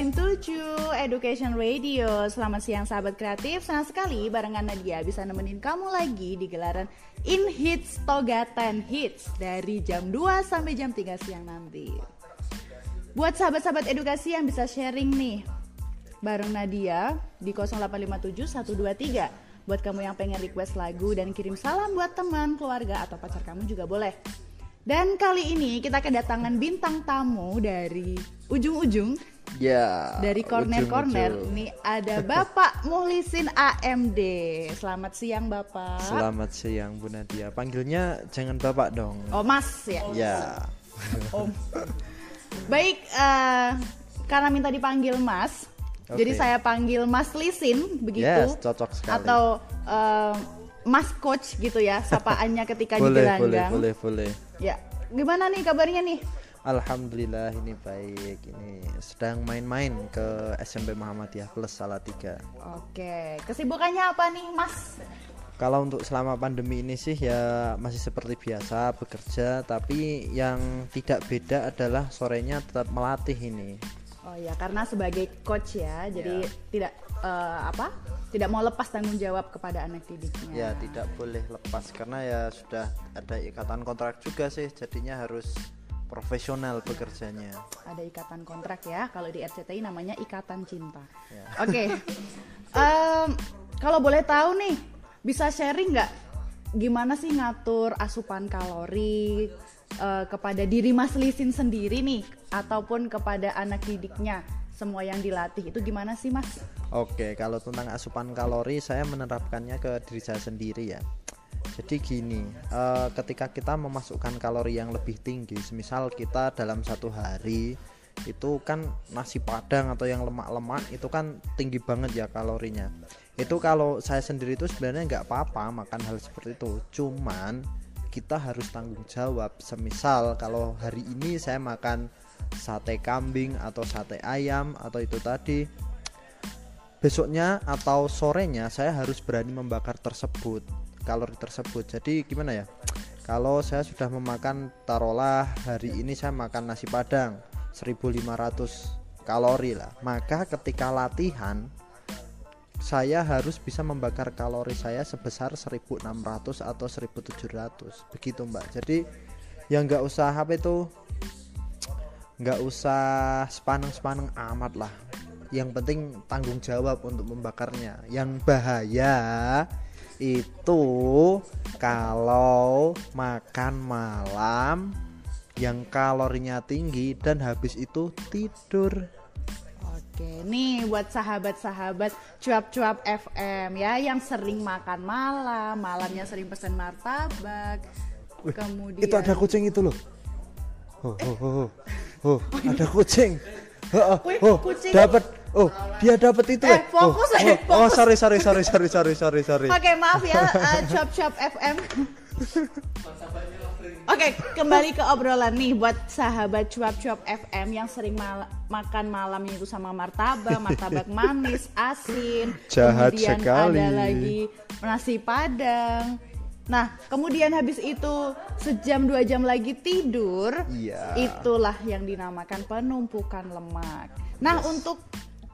Education Radio. Selamat siang sahabat kreatif. Senang sekali barengan Nadia bisa nemenin kamu lagi di gelaran In Hits Toga 10 Hits Dari jam 2 sampai jam 3 siang nanti. Buat sahabat-sahabat edukasi yang bisa sharing nih Bareng Nadia di 0857 123 Buat kamu yang pengen request lagu dan kirim salam buat teman, keluarga, atau pacar kamu juga boleh. Dan kali ini kita kedatangan bintang tamu dari ujung-ujung. Ya. Dari corner-corner. Ini ada Bapak Muhlisin AMD. Selamat siang Bapak. Selamat siang Bu Nadia. Panggilnya jangan Bapak dong. Oh Mas ya. Ya. Om. Baik, uh, karena minta dipanggil Mas, okay. jadi saya panggil Mas Lisin begitu. Yes, cocok sekali. Atau uh, Mas Coach gitu ya, sapaannya ketika boleh, di gelanggang. Boleh, boleh, boleh. Ya, gimana nih kabarnya nih? Alhamdulillah ini baik. Ini sedang main-main ke SMP Muhammadiyah Plus Salatiga. Oke, kesibukannya apa nih, Mas? Kalau untuk selama pandemi ini sih ya masih seperti biasa bekerja, tapi yang tidak beda adalah sorenya tetap melatih ini. Oh ya, karena sebagai coach ya, jadi ya. tidak uh, apa? tidak mau lepas tanggung jawab kepada anak didiknya. Ya, tidak boleh lepas karena ya sudah ada ikatan kontrak juga sih, jadinya harus profesional bekerjanya. Ada ikatan kontrak ya, kalau di RCTI namanya ikatan cinta. Ya. Oke, okay. um, kalau boleh tahu nih, bisa sharing nggak gimana sih ngatur asupan kalori uh, kepada diri Mas Lisin sendiri nih, ataupun kepada anak didiknya? semua yang dilatih itu gimana sih mas? Oke kalau tentang asupan kalori saya menerapkannya ke diri saya sendiri ya. Jadi gini, uh, ketika kita memasukkan kalori yang lebih tinggi, misal kita dalam satu hari itu kan nasi padang atau yang lemak-lemak itu kan tinggi banget ya kalorinya. Itu kalau saya sendiri itu sebenarnya nggak apa-apa makan hal seperti itu. Cuman kita harus tanggung jawab. Semisal kalau hari ini saya makan sate kambing atau sate ayam atau itu tadi besoknya atau sorenya saya harus berani membakar tersebut kalori tersebut. Jadi gimana ya? Kalau saya sudah memakan taruhlah hari ini saya makan nasi padang 1500 kalori lah. Maka ketika latihan saya harus bisa membakar kalori saya sebesar 1600 atau 1700 begitu mbak. Jadi yang nggak usah apa itu? Nggak usah sepaneng-sepaneng amat lah. Yang penting tanggung jawab untuk membakarnya. Yang bahaya itu kalau makan malam yang kalorinya tinggi dan habis itu tidur Oke, nih buat sahabat-sahabat cuap-cuap FM ya yang sering makan malam, malamnya sering pesan martabak. Wih, Kemudian itu ada kucing itu loh. Oh, oh, oh, oh. Oh, ada kucing. Oh, oh, kucing. dapat. Oh, dia dapat itu eh, fokus oh, eh, oh, oh, sorry, sorry, sorry, sorry, sorry, sorry, sorry. Oke, okay, maaf ya, uh, chop chop FM. Oke, okay, kembali ke obrolan nih buat sahabat cuap-cuap FM yang sering mal makan malam itu sama martabak, martabak manis, asin, Jahat kemudian sekali. ada lagi nasi padang. Nah, kemudian habis itu sejam dua jam lagi tidur, iya. itulah yang dinamakan penumpukan lemak. Nah, yes. untuk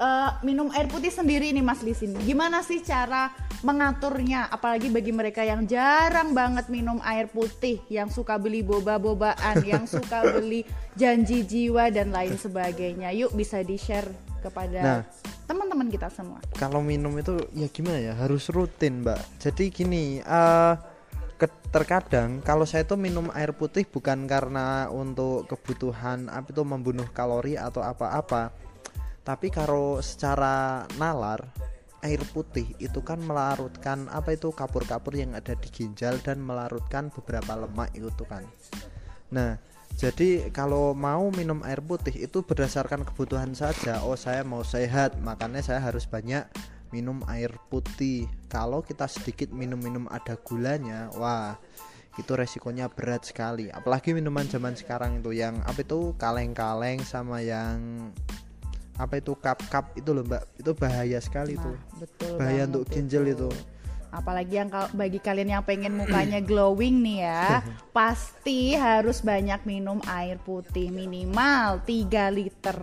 uh, minum air putih sendiri nih Mas Lisin. Gimana sih cara mengaturnya? Apalagi bagi mereka yang jarang banget minum air putih, yang suka beli boba-bobaan, yang suka beli janji jiwa dan lain sebagainya. Yuk bisa di-share kepada nah, teman-teman kita semua. Kalau minum itu ya gimana ya? Harus rutin, Mbak. Jadi gini, uh, terkadang kalau saya itu minum air putih bukan karena untuk kebutuhan apa itu membunuh kalori atau apa-apa tapi kalau secara nalar air putih itu kan melarutkan apa itu kapur-kapur yang ada di ginjal dan melarutkan beberapa lemak itu kan. Nah jadi kalau mau minum air putih itu berdasarkan kebutuhan saja. Oh saya mau sehat makanya saya harus banyak minum air putih. Kalau kita sedikit minum-minum ada gulanya wah itu resikonya berat sekali. Apalagi minuman zaman sekarang itu yang apa itu kaleng-kaleng sama yang apa itu cup-cup itu loh mbak itu bahaya sekali nah, tuh betul bahaya untuk ginjal itu. itu apalagi yang bagi kalian yang pengen mukanya glowing nih ya pasti harus banyak minum air putih minimal 3 liter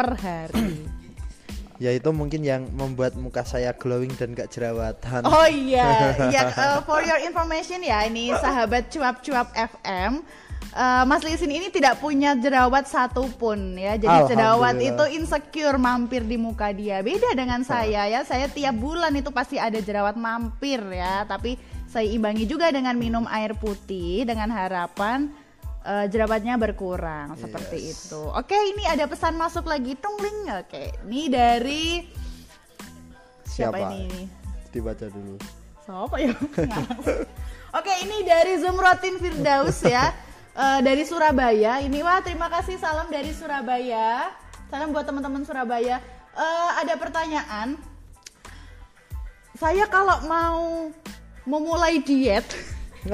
per hari. ya itu mungkin yang membuat muka saya glowing dan gak jerawatan Oh iya, ya uh, for your information ya, ini sahabat cuap-cuap FM. Uh, Mas Lisin ini tidak punya jerawat satupun ya, jadi jerawat itu insecure mampir di muka dia. Beda dengan saya ya, saya tiap bulan itu pasti ada jerawat mampir ya, tapi saya imbangi juga dengan minum air putih dengan harapan uh, jerawatnya berkurang seperti Yes. itu. Oke, ini ada pesan masuk lagi, tungling. Oke, ini dari siapa, Siapa? ini? dibaca dulu Siapa ya? Oke, ini dari Zumrotin Firdaus ya. Eh, dari Surabaya. Ini wah terima kasih salam dari Surabaya. Salam buat teman-teman Surabaya. Eh, ada pertanyaan. Saya kalau mau memulai diet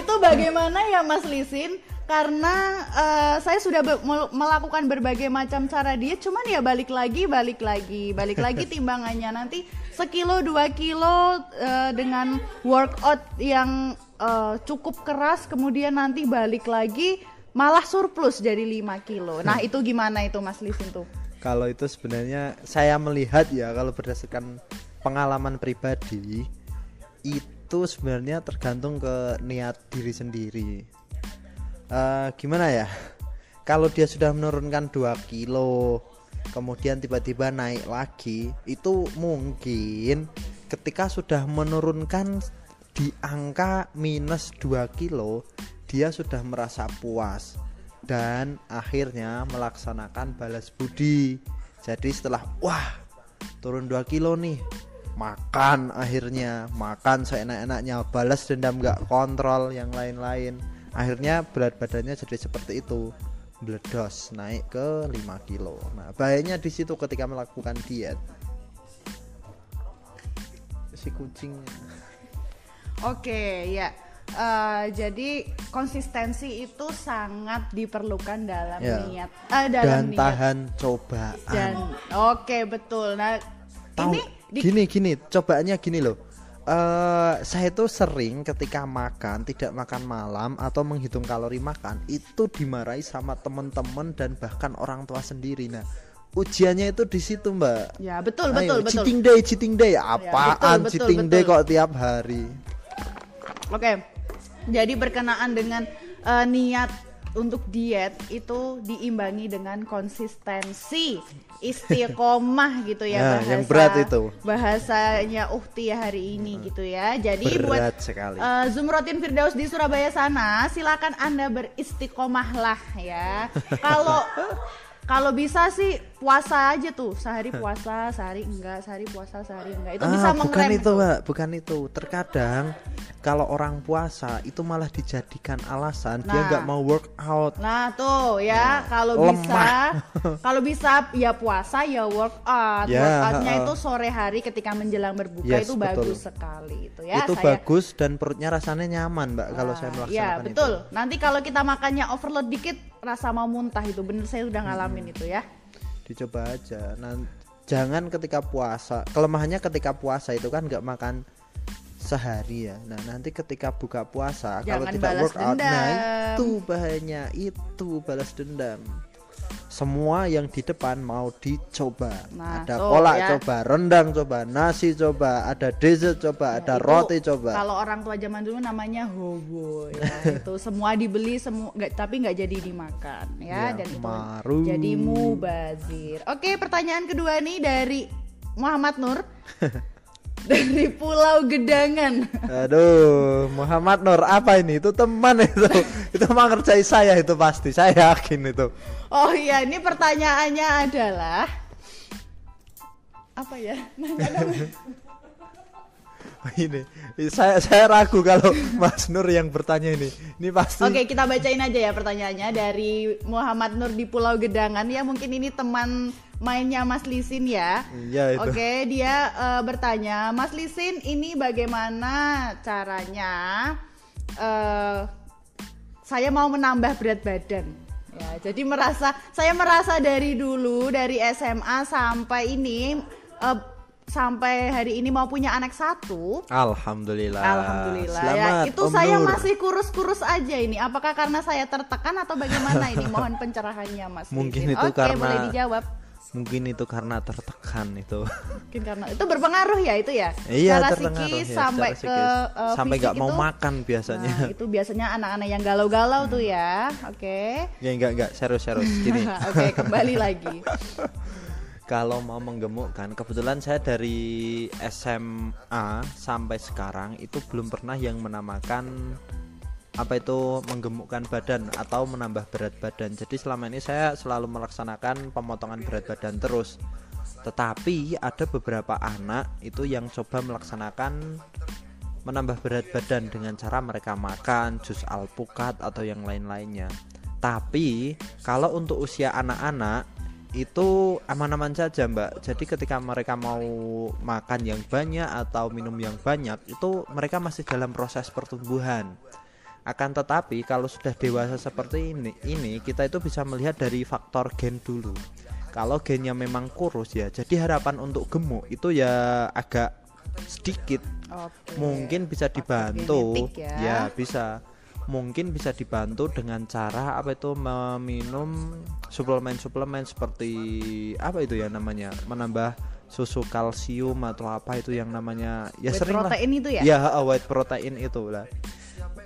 itu bagaimana ya Mas Lisin? Karena eh, saya sudah be- mel- melakukan berbagai macam cara diet, cuman ya balik lagi, balik lagi, balik lagi timbangannya nanti sekilo dua kilo eh, dengan workout yang eh, cukup keras, kemudian nanti balik lagi malah surplus jadi 5 kilo. Nah itu gimana itu Mas Lisin tuh? kalau itu sebenarnya saya melihat ya kalau berdasarkan pengalaman pribadi itu sebenarnya tergantung ke niat diri sendiri Eh, gimana ya kalau dia sudah menurunkan 2 kilo kemudian tiba-tiba naik lagi itu mungkin ketika sudah menurunkan di angka minus 2 kilo dia sudah merasa puas dan akhirnya melaksanakan balas budi. Jadi setelah wah turun 2 kilo nih makan akhirnya makan seenak-enaknya balas dendam nggak kontrol yang lain-lain. Akhirnya berat badannya jadi seperti itu meledos naik ke 5 kilo. Nah bahayanya di situ ketika melakukan diet. Si kucingnya Oke, ya. Eh, jadi konsistensi itu sangat diperlukan dalam Ya. niat, eh, dalam dan niat tahan cobaan dan oke betul. Nah, Tahu, ini di, gini gini cobaannya gini loh eh saya tuh sering ketika makan tidak makan malam atau menghitung kalori makan itu dimarahi sama temen-temen dan bahkan orang tua sendiri nah ujiannya itu di situ mbak ya betul Ayo, betul betul. cheating day cheating day apaan betul, cheating betul. day kok tiap hari Oke. Jadi berkenaan dengan eh, niat untuk diet itu diimbangi dengan konsistensi, istiqomah gitu ya Nah, bahasa. yang berat itu. Bahasanya Uhti ya hari ini gitu ya. Jadi buat berat sekali Eh, Zumrotin Firdaus di Surabaya sana, silakan Anda beristiqomahlah ya. Kalau kalau bisa sih puasa aja tuh, sehari puasa, sehari enggak, sehari puasa, sehari enggak. Itu bisa ah, bukan itu mbak bukan itu terkadang kalau orang puasa itu malah dijadikan alasan dia Nah. nggak mau workout Nah tuh ya kalau lemah. bisa kalau bisa ya puasa ya workout. Ya, Workoutnya ha-ha. itu sore hari ketika menjelang berbuka Yes, itu betul. bagus sekali itu ya. itu saya bagus dan perutnya rasanya nyaman mbak kalau saya Ah, melaksanakan Iya betul. itu Nanti kalau kita makannya overload dikit rasa mau muntah itu bener saya udah ngalamin itu ya. Dicoba aja. Nah, jangan ketika puasa kelemahannya ketika puasa itu kan nggak makan sehari ya. Nah nanti ketika buka puasa kalau Jangan tidak balas workout nah dendam. itu bahayanya itu balas dendam semua yang di depan mau dicoba Nah, ada kolak ya. coba rendang coba nasi coba ada dessert coba ada Ya, Itu roti coba Kalau orang tua zaman dulu namanya hobo ya. itu semua dibeli semua nggak tapi nggak jadi dimakan ya, Ya, dan itu maru. jadi mubazir. Oke, pertanyaan kedua nih dari Muhammad Nur dari Pulau Gedangan. Aduh, Muhammad Nur apa ini? Itu teman itu. itu mah ngerjai saya itu pasti. Saya yakin itu. Oh iya, ini pertanyaannya adalah apa ya? Ini saya saya ragu kalau Mas Nur yang bertanya ini. Ini pasti Oke, kita bacain aja ya pertanyaannya dari Muhammad Nur di Pulau Gedangan ya. Mungkin ini teman mainnya Mas Lisin ya. Iya itu. Oke, dia eh, bertanya, Mas Lisin, ini bagaimana caranya eh, saya mau menambah berat badan? Ya, jadi merasa saya merasa dari dulu dari SMA sampai ini eh, sampai hari ini mau punya anak satu. Alhamdulillah. Alhamdulillah ya. Selamat, Itu Om saya Nur. masih kurus-kurus aja ini. Apakah karena saya tertekan atau bagaimana ini? Mohon pencerahannya Mas. Mungkin Rizin. itu Oke, karena- boleh dijawab. Mungkin itu karena tertekan itu. Mungkin karena itu berpengaruh ya itu ya. iya, Secara terpengaruh psikis ya, sampai secara ke uh, sampai nggak mau itu. makan biasanya. Nah, itu biasanya anak-anak yang galau-galau tuh ya. Oke. Ya enggak enggak serius serius gini. Oke, kembali lagi. Kalau mau menggemukkan, kebetulan saya dari SMA sampai sekarang itu belum pernah yang menamakan apa itu menggemukkan badan atau menambah berat badan. Jadi selama ini saya selalu melaksanakan pemotongan berat badan terus. Tetapi ada beberapa anak itu yang coba melaksanakan menambah berat badan dengan cara mereka makan jus alpukat atau yang lain-lainnya. Tapi kalau untuk usia anak-anak itu aman-aman saja mbak jadi ketika mereka mau makan yang banyak atau minum yang banyak itu mereka masih dalam proses pertumbuhan akan tetapi kalau sudah dewasa seperti ini ini kita itu bisa melihat dari faktor gen dulu kalau gennya memang kurus ya jadi harapan untuk gemuk itu ya agak sedikit Oke. mungkin bisa dibantu genetik ya. bisa mungkin bisa dibantu dengan cara apa itu meminum suplemen-suplemen seperti apa itu ya namanya menambah susu kalsium atau apa itu yang namanya ya Whey sering lah protein itu ya? ya white protein itu lah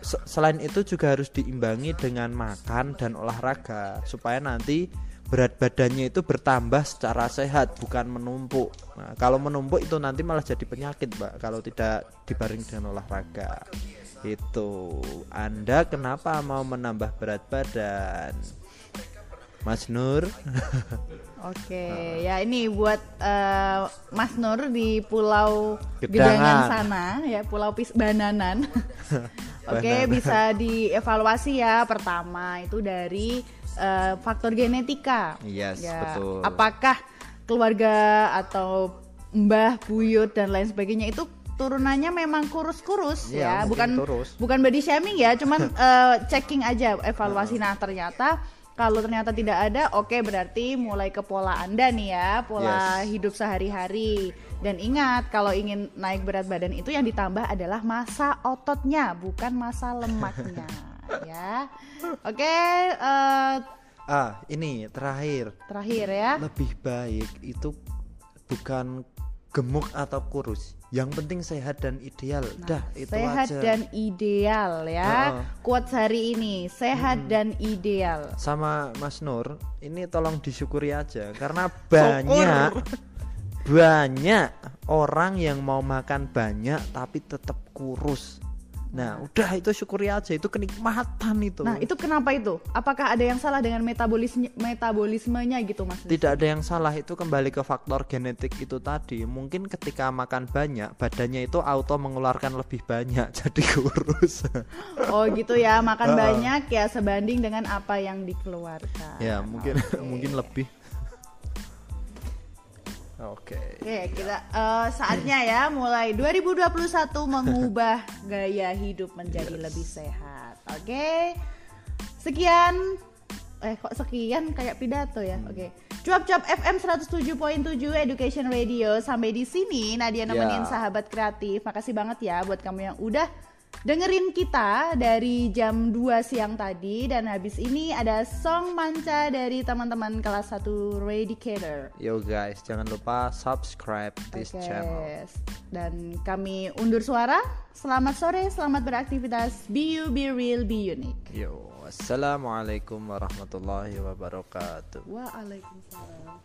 selain itu juga harus diimbangi dengan makan dan olahraga supaya nanti berat badannya itu bertambah secara sehat bukan menumpuk. Nah, kalau menumpuk itu nanti malah jadi penyakit mbak kalau tidak dibaring dengan olahraga. Itu. Anda kenapa mau menambah berat badan Mas Nur Oke, ya ini buat eh, Mas Nur di Pulau Gedangan. Sana ya, Pulau Pis Bananan. Oke, Bananan. bisa dievaluasi ya. Pertama itu dari eh, faktor genetika. Yes, Ya, betul. Apakah keluarga atau mbah, buyut dan lain sebagainya itu turunannya memang kurus-kurus Iya, ya, mungkin bukan kurus. bukan body shaming ya, cuman eh, checking aja evaluasi. Nah ternyata kalau ternyata tidak ada, oke berarti mulai ke pola anda nih ya, pola Yes. hidup sehari-hari. Dan ingat kalau ingin naik berat badan itu yang ditambah adalah masa ototnya, bukan masa lemaknya, ya. Oke, eh, ah ini terakhir terakhir ya. lebih baik itu bukan gemuk atau kurus yang penting sehat dan ideal dah itu sehat aja dan ideal ya. Heeh. Quotes hari ini, sehat dan ideal. sama Mas Nur ini tolong disyukuri aja karena banyak banyak orang yang mau makan banyak tapi tetap kurus nah udah itu syukuri aja itu kenikmatan itu Nah, itu kenapa itu? Apakah ada yang salah dengan metabolisme metabolismenya gitu, Mas? tidak ada yang salah itu kembali ke faktor genetik itu tadi mungkin ketika makan banyak badannya itu auto mengeluarkan lebih banyak jadi kurus Oh, gitu ya. Makan banyak ya sebanding dengan apa yang dikeluarkan. ya mungkin Oke. mungkin lebih oke Oke, kita eh, saatnya ya mulai 2021 mengubah gaya hidup menjadi lebih sehat. Oke. Sekian eh kok sekian kayak pidato ya. Oke. Cuap-cuap FM 107.7 Education Radio sampai di sini Nadia nemenin Ya. sahabat kreatif. Makasih banget ya buat kamu yang udah dengerin kita dari jam 2 siang tadi dan habis ini ada song manca dari teman-teman kelas 1 Radicator. Yo guys, jangan lupa subscribe this Oke, channel. Dan kami undur suara. Selamat sore, selamat beraktivitas. Be you, be real, be unique. Yo, assalamualaikum warahmatullahi wabarakatuh. Waalaikumsalam.